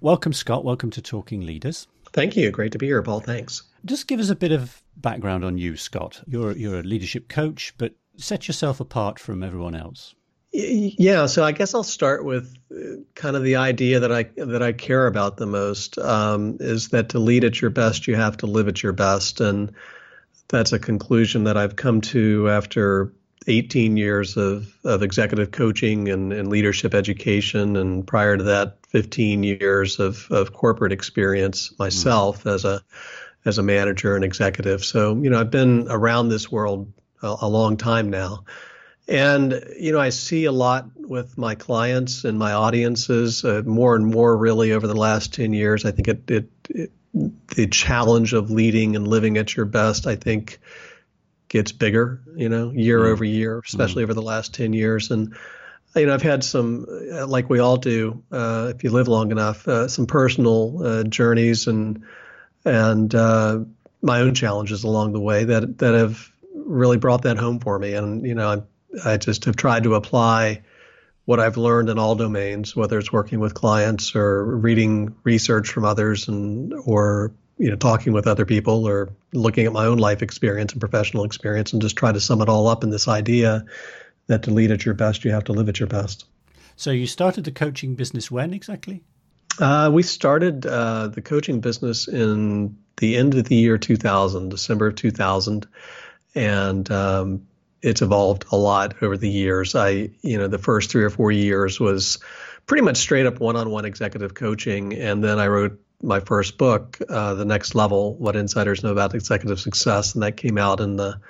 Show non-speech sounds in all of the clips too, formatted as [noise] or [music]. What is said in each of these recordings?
Welcome, Scott. Welcome to Talking Leaders. Thank you. Great to be here, Paul. Thanks. Just give us a bit of background on you, Scott. You're you're a leadership coach, but set yourself apart from everyone else. Yeah, so I guess I'll start with uh, kind of the idea that I that I care about the most um, is that to lead at your best, you have to live at your best, and that's a conclusion that I've come to after 18 years of, of executive coaching and, and leadership education, and prior to that, 15 years of, of corporate experience myself mm-hmm. as a as a manager and executive. So you know, I've been around this world a, a long time now. And, you know, I see a lot with my clients and my audiences uh, more and more really over the last 10 years. I think it, it, it, the challenge of leading and living at your best, I think, gets bigger, you know, year mm. over year, especially mm. over the last 10 years. And, you know, I've had some, uh, like we all do, uh, if you live long enough, uh, some personal uh, journeys and, and uh, my own challenges along the way that, that have really brought that home for me. And, you know, I'm, I just have tried to apply what I've learned in all domains, whether it's working with clients or reading research from others and or you know talking with other people or looking at my own life experience and professional experience and just try to sum it all up in this idea that to lead at your best you have to live at your best. So you started the coaching business when exactly? Uh, we started uh, the coaching business in the end of the year 2000, December of 2000, and um, it's evolved a lot over the years. I, you know, the first three or four years was pretty much straight up one-on-one executive coaching, and then I wrote my first book, uh, The Next Level: What Insiders Know About Executive Success, and that came out in the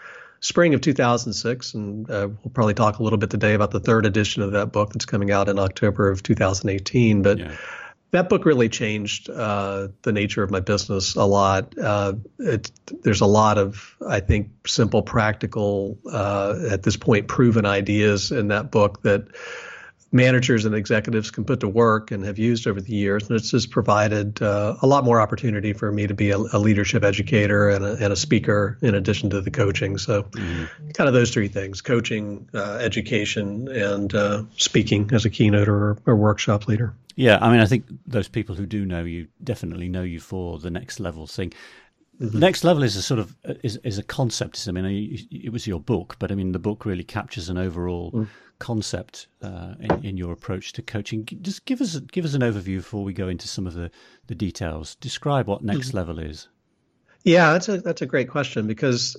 spring of 2006. And uh, we'll probably talk a little bit today about the third edition of that book that's coming out in October of 2018. But yeah that book really changed uh, the nature of my business a lot. Uh, it, there's a lot of, I think, simple, practical, uh, at this point, proven ideas in that book that managers and executives can put to work and have used over the years. And it's just provided uh, a lot more opportunity for me to be a, a leadership educator and a, and a, speaker in addition to the coaching. So, mm-hmm. kind of those three things coaching, uh, education, and uh, speaking as a keynote or, or workshop leader. Yeah, I mean, I think those people who do know you definitely know you for the next level thing. Mm-hmm. Next level is a sort of is is a concept. I mean, it was your book, but I mean, the book really captures an overall mm. Concept uh, in, in, your approach to coaching. Just give us give us an overview before we go into some of the, the details. Describe what next mm-hmm. level is. Yeah, that's a that's a great question because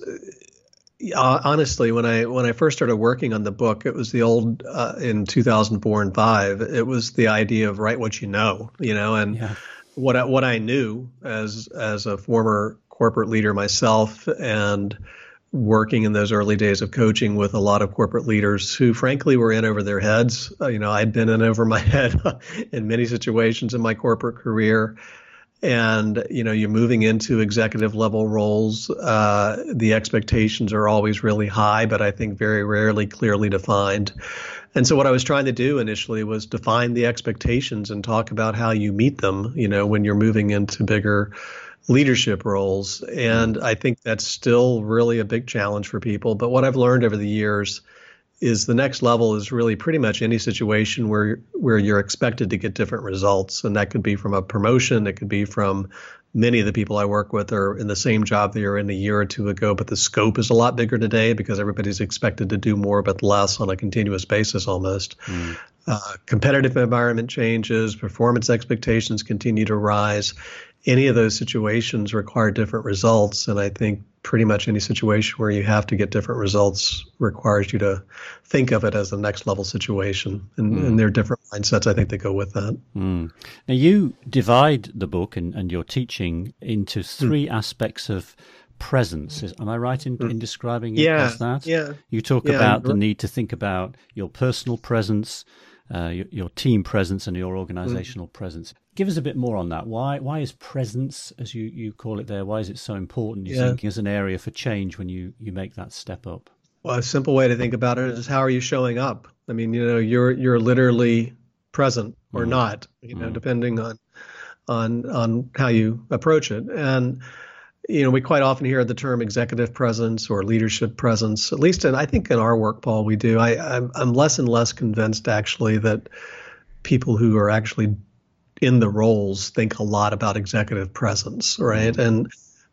uh, honestly, when I when I first started working on the book, it was the old uh, in 2004 and five. It was the idea of write what you know, you know, and yeah. what I, what I knew as as a former corporate leader myself, and working in those early days of coaching with a lot of corporate leaders who, frankly, were in over their heads. Uh, you know, I'd been in over my [laughs] head in many situations in my corporate career. And you know you're moving into executive level roles. Uh, the expectations are always really high but i think very rarely clearly defined. And so what i was trying to do initially was define the expectations and talk about how you meet them you know when you're moving into bigger leadership roles. And i think that's still really a big challenge for people. But what i've learned over the years is the next level is really pretty much any situation where where you're expected to get different results. And that could be from a promotion it could be from many of the people I work with are in the same job they were in a year or two ago but the scope is a lot bigger today because everybody's expected to do more but less on a continuous basis almost. Mm. uh, competitive environment changes performance expectations continue to rise any of those situations require different results. And I think pretty much any situation where you have to get different results requires you to think of it as a next level situation. And, mm. and there are different mindsets, I think, that go with that. Mm. Now, you divide the book and, and your teaching into three mm. aspects of presence. Am I right in, in describing it yeah, as that? Yeah. You talk yeah, about the need to think about your personal presence, uh, your, your, team presence and your organizational mm. presence. Give us a bit more on that. Why why is presence, as you, you call it there, why is it so important, you yeah. think, as an area for change when you, you make that step up? Well, a simple way to think about it is how are you showing up? I mean, you know, you're you're literally present or mm. not, you know, mm. depending on on on how you approach it. And you know, we quite often hear the term executive presence or leadership presence. At least, in, I think in our work, Paul, we do. I, I'm, I'm less and less convinced actually that people who are actually in the roles think a lot about executive presence, right? Mm-hmm. And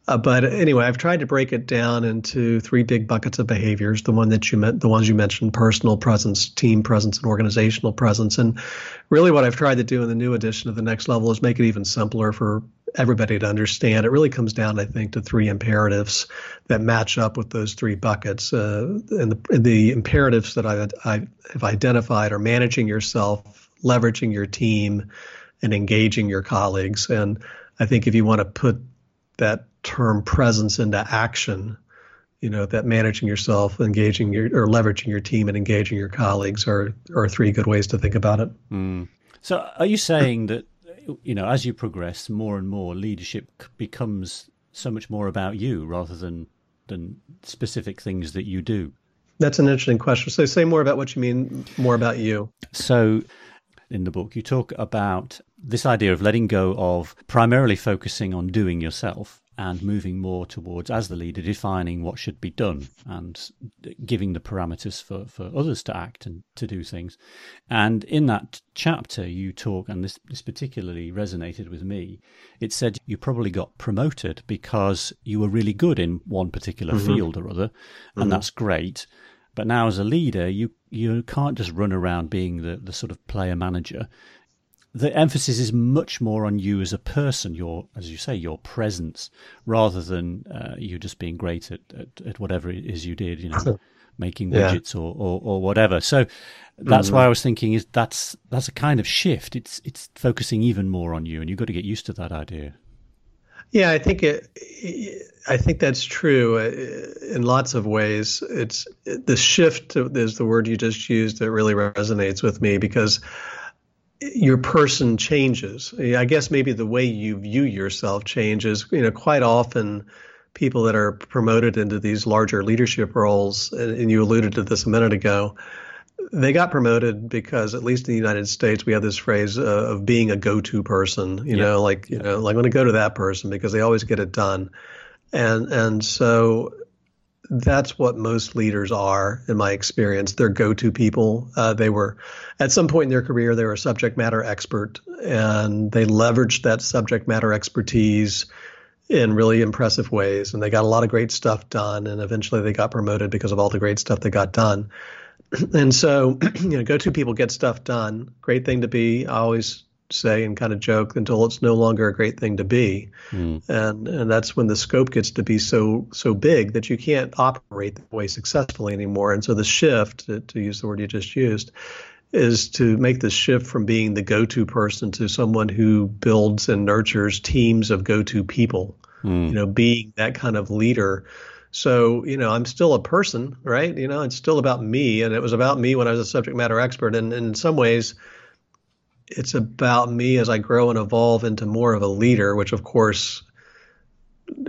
uh, but anyway, I've tried to break it down into three big buckets of behaviors. The one that you meant, the ones you mentioned: personal presence, team presence, and organizational presence. And really, what I've tried to do in the new edition of the next level is make it even simpler for everybody to understand. It really comes down, I think, to three imperatives that match up with those three buckets. Uh, and the, the imperatives that I, I have identified are managing yourself, leveraging your team, and engaging your colleagues. And I think if you want to put that term presence into action, you know, that managing yourself, engaging your or leveraging your team and engaging your colleagues are are three good ways to think about it. Mm. So are you saying that you know, as you progress more and more leadership becomes so much more about you rather than than specific things that you do? That's an interesting question. So say more about what you mean more about you. So in the book you talk about this idea of letting go of primarily focusing on doing yourself and moving more towards, as the leader, defining what should be done and giving the parameters for, for others to act and to do things. And in that chapter, you talk, and this, this particularly resonated with me, it said you probably got promoted because you were really good in one particular mm-hmm. field or other, and mm-hmm. that's great. But now, as a leader, you you can't just run around being the, the sort of player manager the emphasis is much more on you as a person, your, as you say, your presence, rather than uh, you just being great at, at, at, whatever it is you did, you know, [laughs] making widgets yeah. or, or, or, whatever. So that's mm-hmm. why I was thinking is that's that's a kind of shift. It's it's focusing even more on you, and you've got to get used to that idea. Yeah, I think it. I think that's true uh, in lots of ways. It's the shift is the word you just used that really resonates with me because your person changes. I guess maybe the way you view yourself changes. You know, quite often people that are promoted into these larger leadership roles, and you alluded to this a minute ago, they got promoted because at least in the United States we have this phrase uh, of being a go-to person. You know, like you know, like I'm going to go to that person because they always get it done, and and so that's what most leaders are, in my experience. They're go-to people. Uh, they were, at some point in their career, they were a subject matter expert, and they leveraged that subject matter expertise in really impressive ways. And they got a lot of great stuff done. And eventually, they got promoted because of all the great stuff they got done. [clears throat] And so, [clears throat] you know, go-to people get stuff done. Great thing to be. I always say and kind of joke until it's no longer a great thing to be. Mm. And and that's when the scope gets to be so so big that you can't operate that way successfully anymore. And so the shift, to, to use the word you just used, is to make the shift from being the go-to person to someone who builds and nurtures teams of go-to people. Mm. You know, being that kind of leader. So, you know, I'm still a person, right? You know, it's still about me. And it was about me when I was a subject matter expert. And, and in some ways, it's about me as I grow and evolve into more of a leader, which of course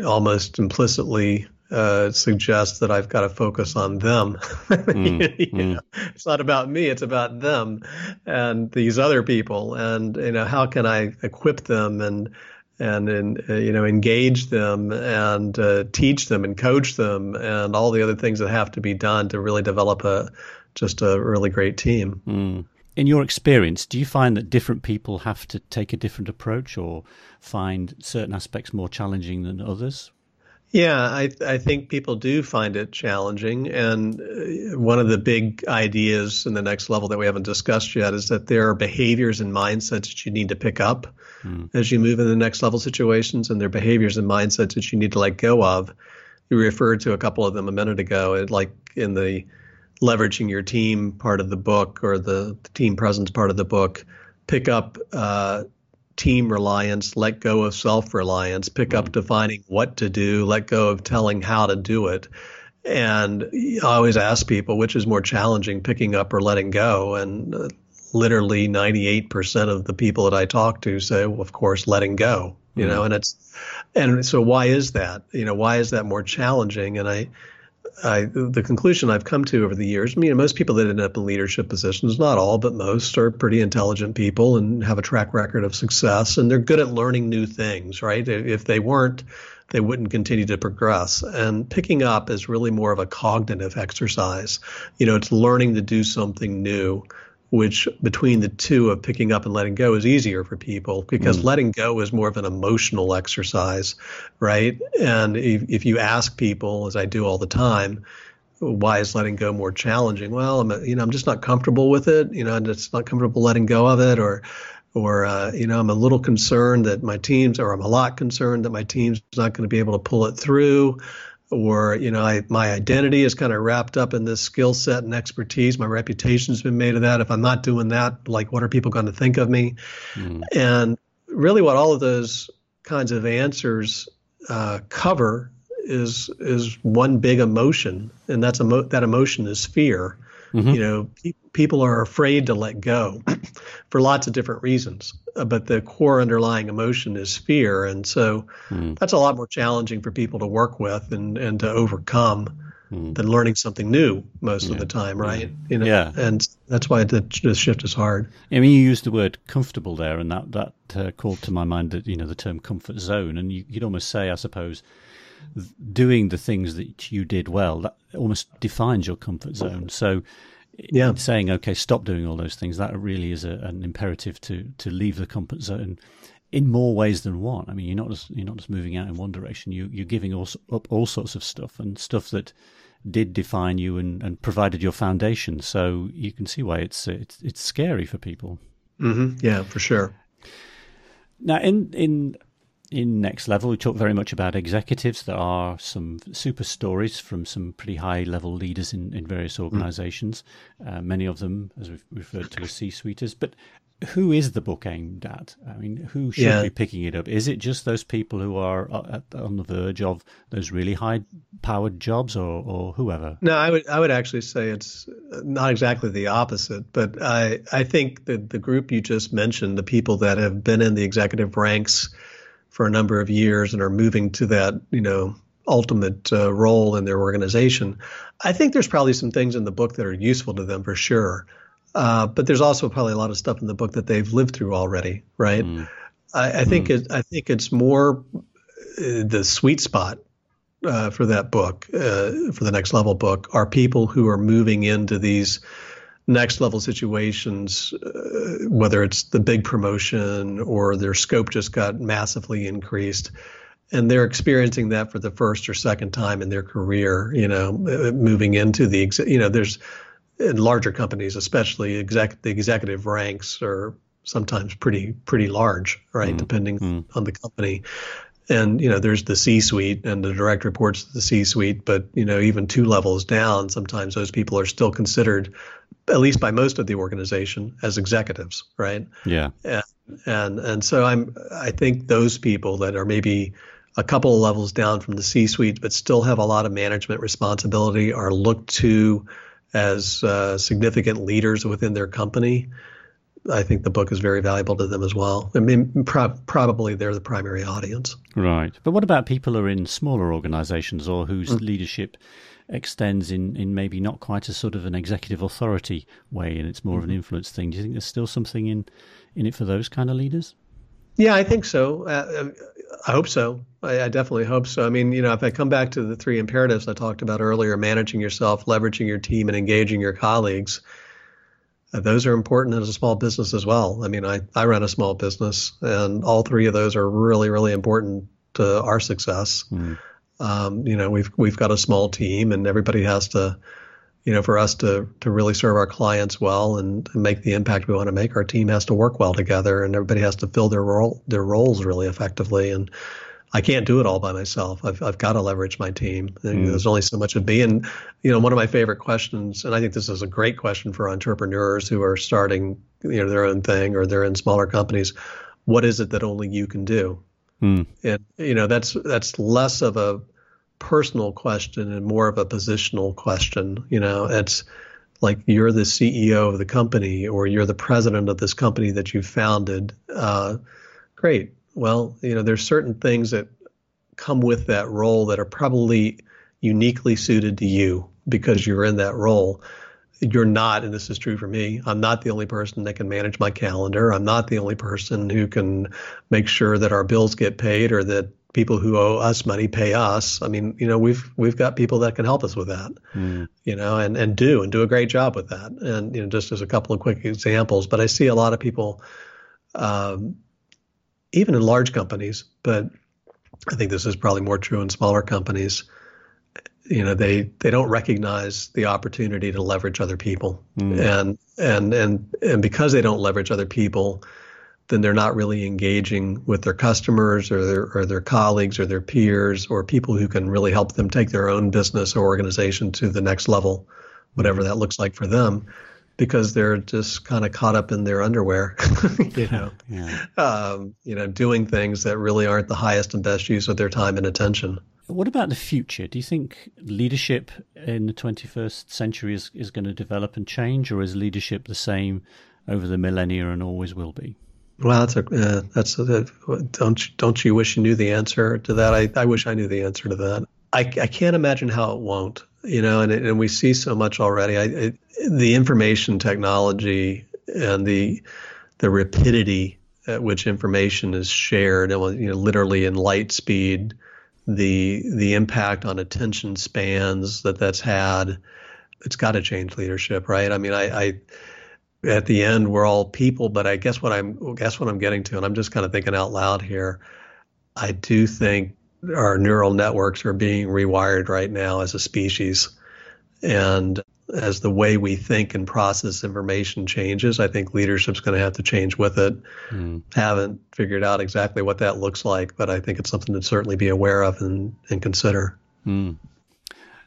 almost implicitly uh, suggests that I've got to focus on them. [laughs] Mm, you mm. it's not about me; it's about them and these other people. And you know, how can I equip them and and, and uh, you know engage them and uh, teach them and coach them and all the other things that have to be done to really develop a just a really great team. Mm in your experience, do you find that different people have to take a different approach or find certain aspects more challenging than others? Yeah, I, I think people do find it challenging. And uh, one of the big ideas in the next level that we haven't discussed yet is that there are behaviors and mindsets that you need to pick up mm. as you move in the next level situations, and there are behaviors and mindsets that you need to let go of. You referred to a couple of them a minute ago, like in the leveraging your team part of the book or the, the team presence part of the book, pick up uh, team reliance, let go of self reliance, pick up mm-hmm. defining what to do, let go of telling how to do it. And I always ask people which is more challenging, picking up or letting go. And uh, literally 98% of the people that I talk to say, well, of course, letting go. You mm-hmm. know, and it's, and so why is that? You know, why is that more challenging? And I, I, the conclusion I've come to over the years, I mean, most people that end up in leadership positions, not all, but most, are pretty intelligent people and have a track record of success, and they're good at learning new things, right? If they weren't, they wouldn't continue to progress. And picking up is really more of a cognitive exercise. You know, it's learning to do something new which between the two of picking up and letting go is easier for people because mm. letting go is more of an emotional exercise, right? And if, if you ask people, as I do all the time, why is letting go more challenging? Well, I'm, you know, I'm just not comfortable with it. You know, I'm just not comfortable letting go of it, or, or uh, you know, I'm a little concerned that my teams, or I'm a lot concerned that my team's not going to be able to pull it through or you know I, my identity is kind of wrapped up in this skill set and expertise my reputation's been made of that if i'm not doing that like what are people going to think of me mm. and really what all of those kinds of answers uh, cover is is one big emotion and that's emo- that emotion is fear Mm-hmm. You know, pe- people are afraid to let go [clears throat] for lots of different reasons, uh, but the core underlying emotion is fear, and so mm. that's a lot more challenging for people to work with and and to overcome. Mm. Than learning something new most yeah. of the time, right? You know, yeah, and that's why the, the, shift is hard. I mean, you used the word comfortable there, and that that uh, called to my mind that you know the term comfort zone, and you, would almost say, I suppose, doing the things that you did well, that almost defines your comfort zone. So, yeah. saying, okay, stop doing all those things, that really is a, an imperative to, to leave the comfort zone in more ways than one. I mean, you're not just, you're not just moving out in one direction. You, you're giving all, up all sorts of stuff and stuff that did define you and, and provided your foundation. So you can see why it's, it's, it's scary for people. Mm-hmm. Yeah, for sure. Now, in, in in Next Level, we talk very much about executives. There are some super stories from some pretty high level leaders in, in various hmm. organizations, mm. uh, many of them, as we've referred to, as C suiters. But who is the book aimed at? I mean, who should yeah. be picking it up? Is it just those people who are uh, at, on the verge of those really high powered jobs or, or whoever? No, I would, I would actually say it's not exactly the opposite, but I, I think that the group you just mentioned, the people that have been in the executive ranks, for a number of years and are moving to that, you know, ultimate uh, role in their organization. I think there's probably some things in the book that are useful to them for sure. Uh, but there's also probably a lot of stuff in the book that they've lived through already, right? Mm. I, I, think mm. it, I think it's more uh, the sweet spot uh, for that book, uh, for the next level book, are people who are moving into these next level situations, uh, whether it's the big promotion or their scope just got massively increased. And they're experiencing that for the first or second time in their career, you know, uh, moving into the, you know, there's in larger companies, especially exec, the executive ranks are sometimes pretty, pretty large, right? Mm. Depending mm. on the company and you know there's the c-suite and the direct reports to the c-suite but you know even two levels down sometimes those people are still considered at least by most of the organization as executives right? Yeah. And and, and so i'm i think those people that are maybe a couple of levels down from the c-suite but still have a lot of management responsibility are looked to as uh, significant leaders within their company I think the book is very valuable to them as well. I mean, pro- probably they're the primary audience. Right. But what about people who are in smaller organizations or whose mm. leadership extends in, in maybe not quite a sort of an executive authority way and it's more mm-hmm. of an mm-hmm. influence thing? Do you think there's still something in, in it for those kind of leaders? Yeah, I think so. Uh, I hope so. I, I, definitely hope so. I mean, you know, if I come back to the three imperatives I talked about earlier managing yourself, leveraging your team, and engaging your colleagues those are important as a small business as well. I mean, I, I run a small business, and all three of those are really, really important to our success. Mm. Um, you know, we've we've got a small team, and everybody has to, you know, for us to to really serve our clients well and, and make the impact we want to make, our team has to work well together, and everybody has to fill their role their roles really effectively. And I can't do it all by myself. I've, I've got to leverage my team. Mm. There's only so much of me. And, you know, one of my favorite questions, and I think this is a great question for entrepreneurs who are starting, you know, their own thing or they're in smaller companies. What is it that only you can do? Mm. And, you know, that's, that's less of a personal question and more of a positional question. You know, it's like you're the CEO of the company or you're the president of this company that you founded. Uh, great well, you know, there's certain things that come with that role that are probably uniquely suited to you because you're in that role. You're not, and this is true for me, I'm not the only person that can manage my calendar. I'm not the only person who can make sure that our bills get paid or that people who owe us money pay us. I mean, you know, we've we've got people that can help us with that, mm. you know, and and do and do a great job with that. And you know, just as a couple of quick examples, but I see a lot of people, um, even in large companies, but I think this is probably more true in smaller companies. You know, they they don't recognize the opportunity to leverage other people, mm. and and and and because they don't leverage other people then they're not really engaging with their customers or their or their colleagues or their peers or people who can really help them take their own business or organization to the next level, whatever that looks like for them, because they're just kind of caught up in their underwear, [laughs] you know, yeah. um, you know, doing things that really aren't the highest and best use of their time and attention. What about the future? Do you think leadership in the 21st century is, is going to develop and change, or is leadership the same over the millennia and always will be? Well, that's a uh, that's a, don't don't you wish you knew the answer to that? I, I wish I knew the answer to that. I, I can't imagine how it won't. You know, and and we see so much already. I, it, the information technology and the the rapidity at which information is shared, and you know, literally in light speed, the the impact on attention spans that that's had, it's got to change leadership, right? I mean, I, I at the end we're all people but i guess what i'm guess what i'm getting to and i'm just kind of thinking out loud here i do think our neural networks are being rewired right now as a species and as the way we think and process information changes i think leadership's going to have to change with it mm. haven't figured out exactly what that looks like but i think it's something to certainly be aware of and, and consider mm.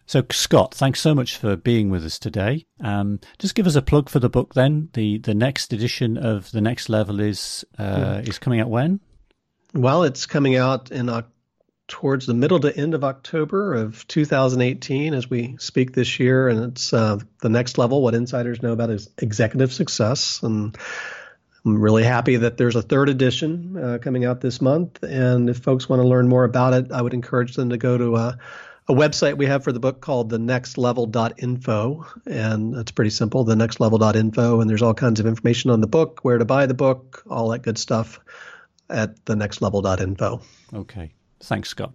So, Scott, thanks so much for being with us today. Um, just give us a plug for the book. Then the the next edition of the next level is uh, mm. is coming out when? Well, it's coming out in uh, towards the middle to end of October of 2018 as we speak this year, and it's uh, the next level. What insiders know about is executive success, and I'm really happy that there's a third edition uh, coming out this month. And if folks want to learn more about it, I would encourage them to go to uh, a website we have for the book called the nextlevel.info and it's pretty simple the nextlevel.info and there's all kinds of information on the book where to buy the book all that good stuff at the nextlevel.info okay thanks scott